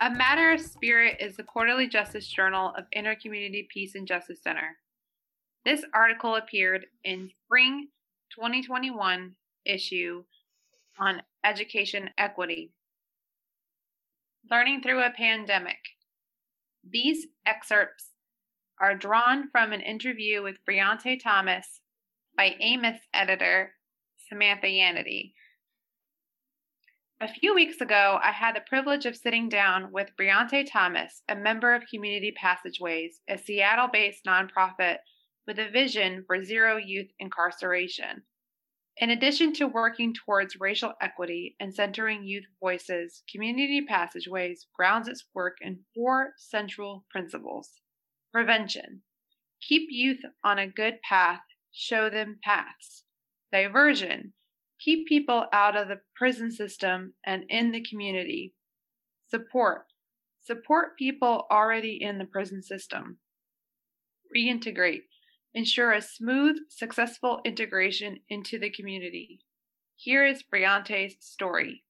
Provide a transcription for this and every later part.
A Matter of Spirit is the quarterly justice journal of Intercommunity Peace and Justice Center. This article appeared in spring 2021 issue on education equity. Learning through a pandemic. These excerpts are drawn from an interview with Briante Thomas by Amos editor Samantha Yanity a few weeks ago, I had the privilege of sitting down with Briante Thomas, a member of Community Passageways, a Seattle based nonprofit with a vision for zero youth incarceration. In addition to working towards racial equity and centering youth voices, Community Passageways grounds its work in four central principles. Prevention, keep youth on a good path, show them paths, diversion, keep people out of the prison system and in the community. Support. Support people already in the prison system. Reintegrate. Ensure a smooth, successful integration into the community. Here is Briante's story.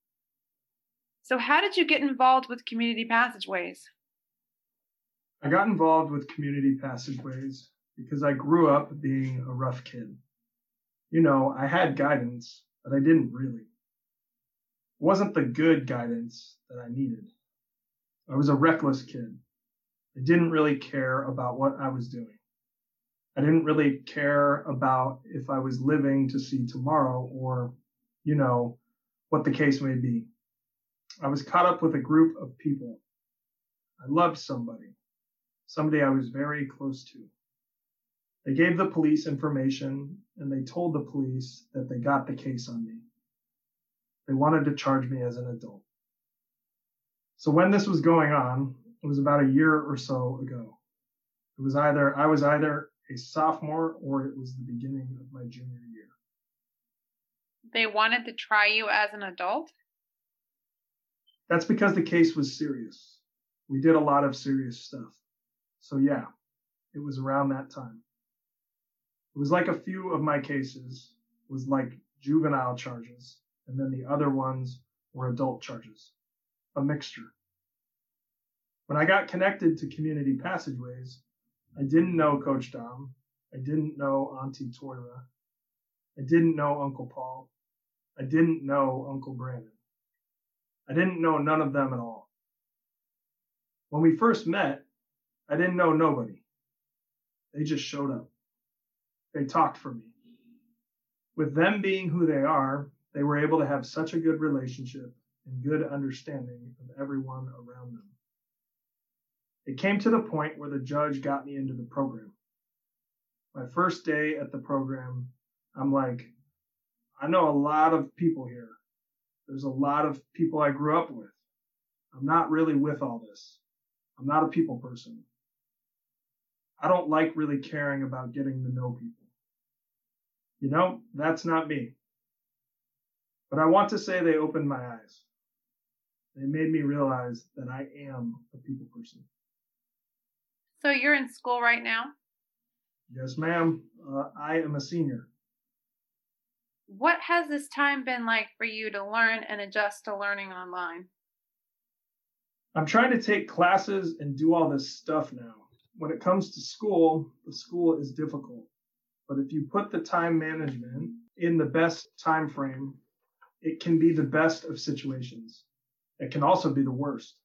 So, how did you get involved with Community Passageways? I got involved with Community Passageways because I grew up being a rough kid. You know, I had guidance, but I didn't really. It wasn't the good guidance that I needed. I was a reckless kid. I didn't really care about what I was doing. I didn't really care about if I was living to see tomorrow or, you know, what the case may be. I was caught up with a group of people. I loved somebody, somebody I was very close to. They gave the police information and they told the police that they got the case on me. They wanted to charge me as an adult. So when this was going on, it was about a year or so ago. It was either, I was either a sophomore or it was the beginning of my junior year. They wanted to try you as an adult? That's because the case was serious. We did a lot of serious stuff. So yeah, it was around that time. It was like a few of my cases was like juvenile charges, and then the other ones were adult charges, a mixture. When I got connected to community passageways, I didn't know Coach Dom. I didn't know Auntie Toira. I didn't know Uncle Paul. I didn't know Uncle Brandon. I didn't know none of them at all. When we first met, I didn't know nobody. They just showed up. They talked for me. With them being who they are, they were able to have such a good relationship and good understanding of everyone around them. It came to the point where the judge got me into the program. My first day at the program, I'm like, I know a lot of people here. There's a lot of people I grew up with. I'm not really with all this. I'm not a people person. I don't like really caring about getting to know people. You know, that's not me. But I want to say they opened my eyes. They made me realize that I am a people person. So you're in school right now? Yes, ma'am. Uh, I am a senior. What has this time been like for you to learn and adjust to learning online? I'm trying to take classes and do all this stuff now when it comes to school, the school is difficult. But if you put the time management in the best time frame, it can be the best of situations. It can also be the worst.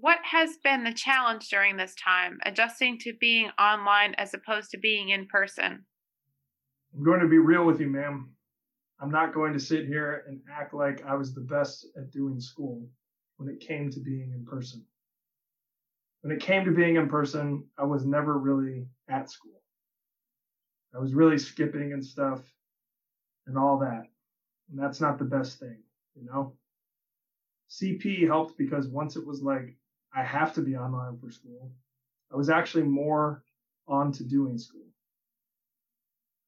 What has been the challenge during this time, adjusting to being online as opposed to being in person? I'm going to be real with you, ma'am. I'm not going to sit here and act like I was the best at doing school when it came to being in person when it came to being in person, I was never really at school. I was really skipping and stuff and all that. And that's not the best thing, you know? CP helped because once it was like, I have to be online for school, I was actually more on to doing school.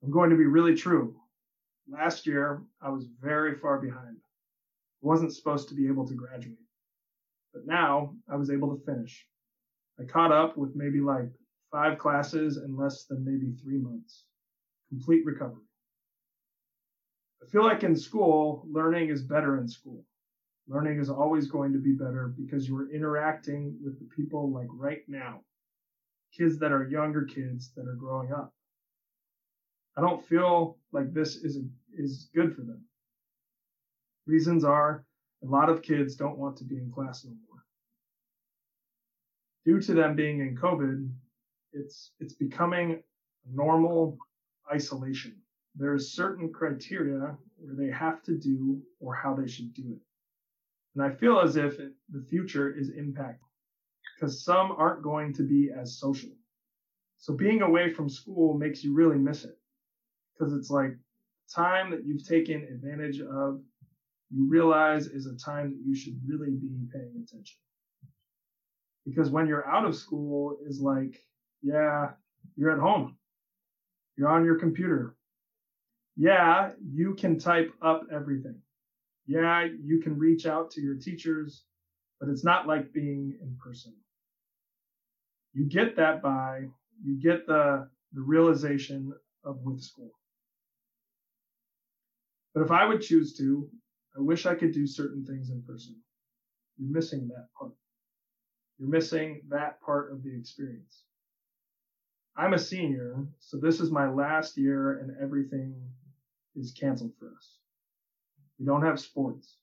I'm going to be really true. Last year, I was very far behind. I wasn't supposed to be able to graduate. But now I was able to finish. I caught up with maybe like five classes in less than maybe three months. Complete recovery. I feel like in school, learning is better in school. Learning is always going to be better because you are interacting with the people like right now, kids that are younger kids that are growing up. I don't feel like this is, a, is good for them. Reasons are a lot of kids don't want to be in class no more. Due to them being in COVID, it's, it's becoming normal isolation. There's certain criteria where they have to do or how they should do it. And I feel as if it, the future is impacted because some aren't going to be as social. So being away from school makes you really miss it because it's like time that you've taken advantage of, you realize is a time that you should really be paying attention. Because when you're out of school is like, yeah, you're at home. You're on your computer. Yeah, you can type up everything. Yeah, you can reach out to your teachers, but it's not like being in person. You get that by, you get the, the realization of with school. But if I would choose to, I wish I could do certain things in person. You're missing that part. You're missing that part of the experience. I'm a senior, so this is my last year and everything is canceled for us. We don't have sports.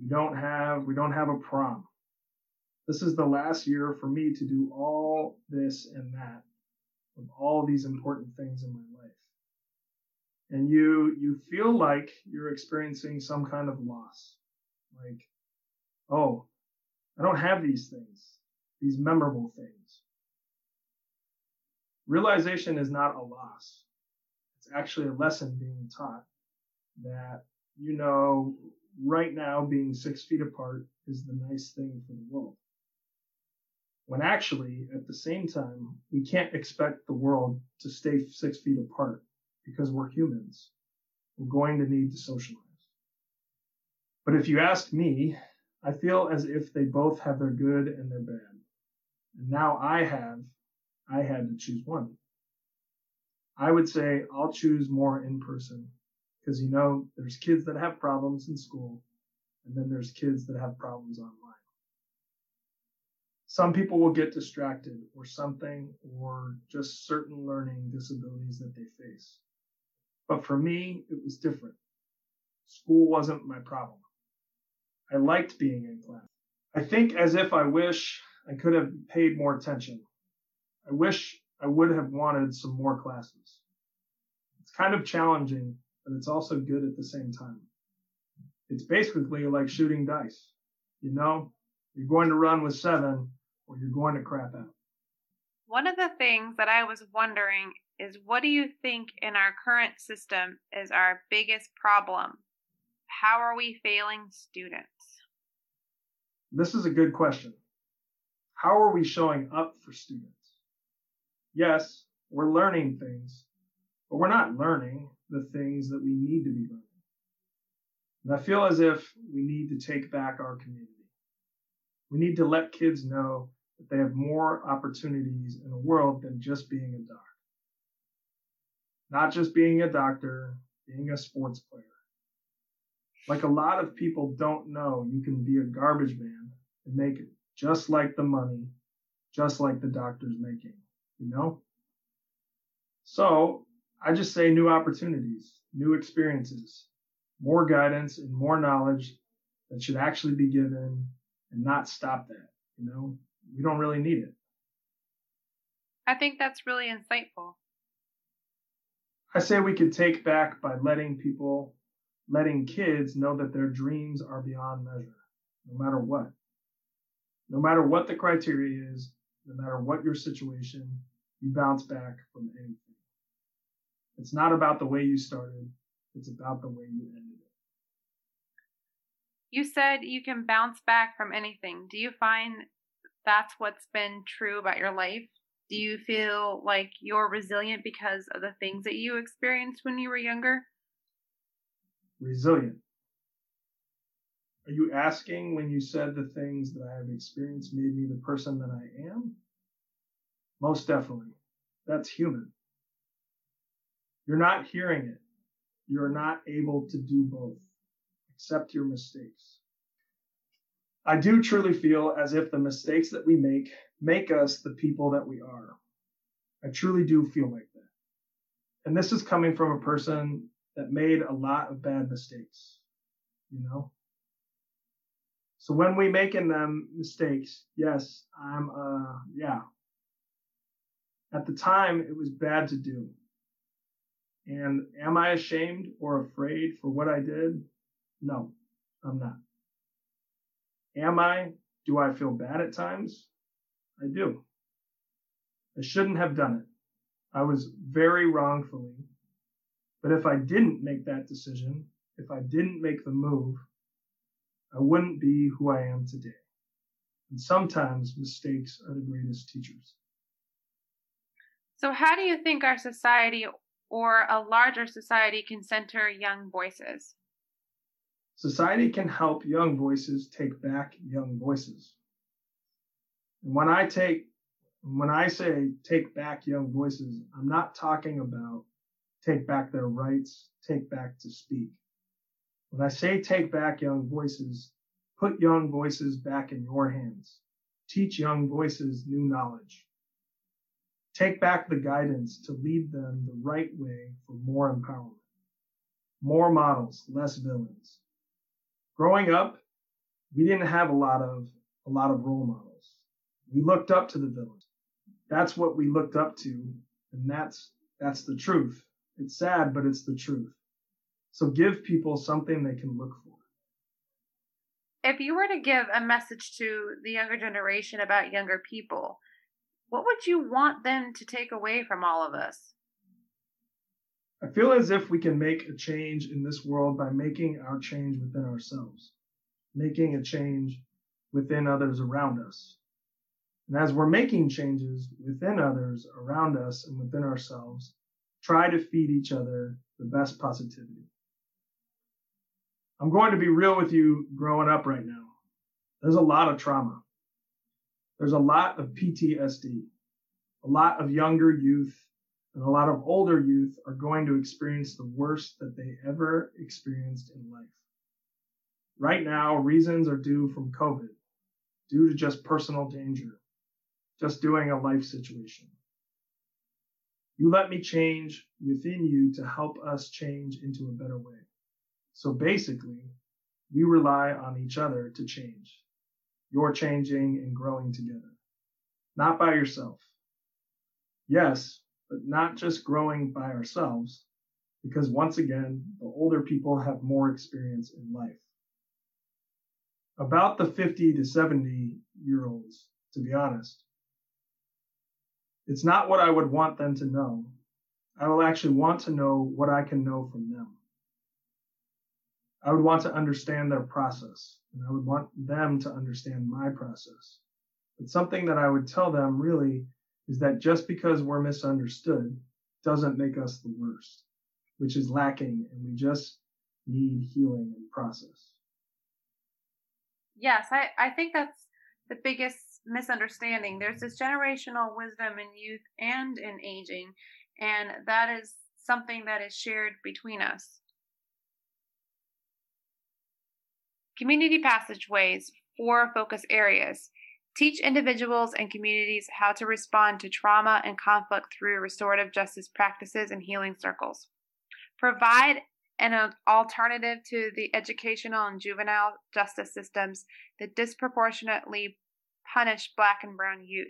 We don't have, we don't have a prom. This is the last year for me to do all this and that of all these important things in my life. And you, you feel like you're experiencing some kind of loss. Like, oh, I don't have these things, these memorable things. Realization is not a loss. It's actually a lesson being taught that, you know, right now being six feet apart is the nice thing for the world. When actually, at the same time, we can't expect the world to stay six feet apart because we're humans. We're going to need to socialize. But if you ask me, I feel as if they both have their good and their bad. And now I have I had to choose one. I would say I'll choose more in person because you know there's kids that have problems in school and then there's kids that have problems online. Some people will get distracted or something or just certain learning disabilities that they face. But for me, it was different. School wasn't my problem. I liked being in class. I think as if I wish I could have paid more attention I wish I would have wanted some more classes. It's kind of challenging, but it's also good at the same time. It's basically like shooting dice. You know, you're going to run with seven or you're going to crap out. One of the things that I was wondering is what do you think in our current system is our biggest problem? How are we failing students? This is a good question. How are we showing up for students? Yes, we're learning things, but we're not learning the things that we need to be learning. And I feel as if we need to take back our community. We need to let kids know that they have more opportunities in the world than just being a doctor. Not just being a doctor, being a sports player. Like a lot of people don't know you can be a garbage man and make it just like the money, just like the doctor's making you know? So I just say new opportunities, new experiences, more guidance and more knowledge that should actually be given and not stop that. You know, we don't really need it. I think that's really insightful. I say we could take back by letting people, letting kids know that their dreams are beyond measure, no matter what. No matter what the criteria is, no matter what your situation, you bounce back from anything. It's not about the way you started, it's about the way you ended it. You said you can bounce back from anything. Do you find that's what's been true about your life? Do you feel like you're resilient because of the things that you experienced when you were younger? Resilient. Are you asking when you said the things that I have experienced made me the person that I am? Most definitely. That's human. You're not hearing it. You're not able to do both. Accept your mistakes. I do truly feel as if the mistakes that we make make us the people that we are. I truly do feel like that. And this is coming from a person that made a lot of bad mistakes, you know? So when we making them mistakes, yes, I'm, uh, yeah. At the time, it was bad to do. And am I ashamed or afraid for what I did? No, I'm not. Am I? Do I feel bad at times? I do. I shouldn't have done it. I was very wrongfully. But if I didn't make that decision, if I didn't make the move, I wouldn't be who I am today. And sometimes mistakes are the greatest teachers. So, how do you think our society or a larger society can center young voices? Society can help young voices take back young voices. And when I take when I say take back young voices, I'm not talking about take back their rights, take back to speak. When I say take back young voices, put young voices back in your hands. Teach young voices new knowledge. Take back the guidance to lead them the right way for more empowerment. More models, less villains. Growing up, we didn't have a lot of a lot of role models. We looked up to the villains. That's what we looked up to, and that's that's the truth. It's sad, but it's the truth. So give people something they can look for. If you were to give a message to the younger generation about younger people, what would you want them to take away from all of us? I feel as if we can make a change in this world by making our change within ourselves, making a change within others around us. And as we're making changes within others around us and within ourselves, try to feed each other the best positivity. I'm going to be real with you growing up right now. There's a lot of trauma. There's a lot of PTSD. A lot of younger youth and a lot of older youth are going to experience the worst that they ever experienced in life. Right now, reasons are due from COVID, due to just personal danger, just doing a life situation. You let me change within you to help us change into a better way. So basically, we rely on each other to change. You're changing and growing together, not by yourself. Yes, but not just growing by ourselves, because once again, the older people have more experience in life. About the 50 to 70 year olds, to be honest, it's not what I would want them to know. I will actually want to know what I can know from them. I would want to understand their process, and I would want them to understand my process. But something that I would tell them really is that just because we're misunderstood doesn't make us the worst, which is lacking, and we just need healing and process. Yes, I, I think that's the biggest misunderstanding. There's this generational wisdom in youth and in aging, and that is something that is shared between us. Community passageways, four focus areas. Teach individuals and communities how to respond to trauma and conflict through restorative justice practices and healing circles. Provide an alternative to the educational and juvenile justice systems that disproportionately punish Black and Brown youth.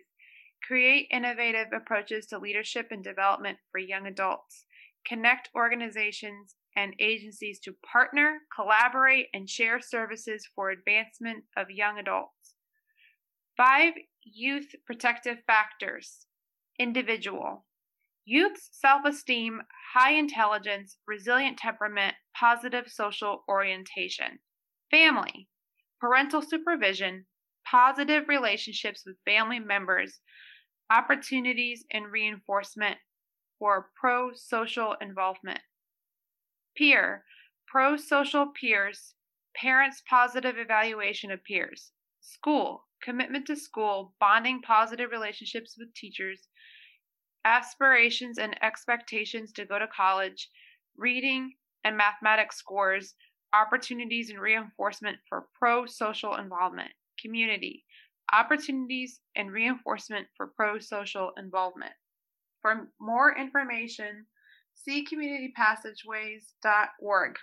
Create innovative approaches to leadership and development for young adults. Connect organizations and agencies to partner, collaborate, and share services for advancement of young adults. Five youth protective factors individual, youth's self esteem, high intelligence, resilient temperament, positive social orientation. Family, parental supervision, positive relationships with family members, opportunities and reinforcement for pro social involvement. Peer, pro social peers, parents' positive evaluation of peers. School, commitment to school, bonding positive relationships with teachers, aspirations and expectations to go to college, reading and mathematics scores, opportunities and reinforcement for pro social involvement community, opportunities, and reinforcement for pro social involvement. For more information, see communitypassageways.org.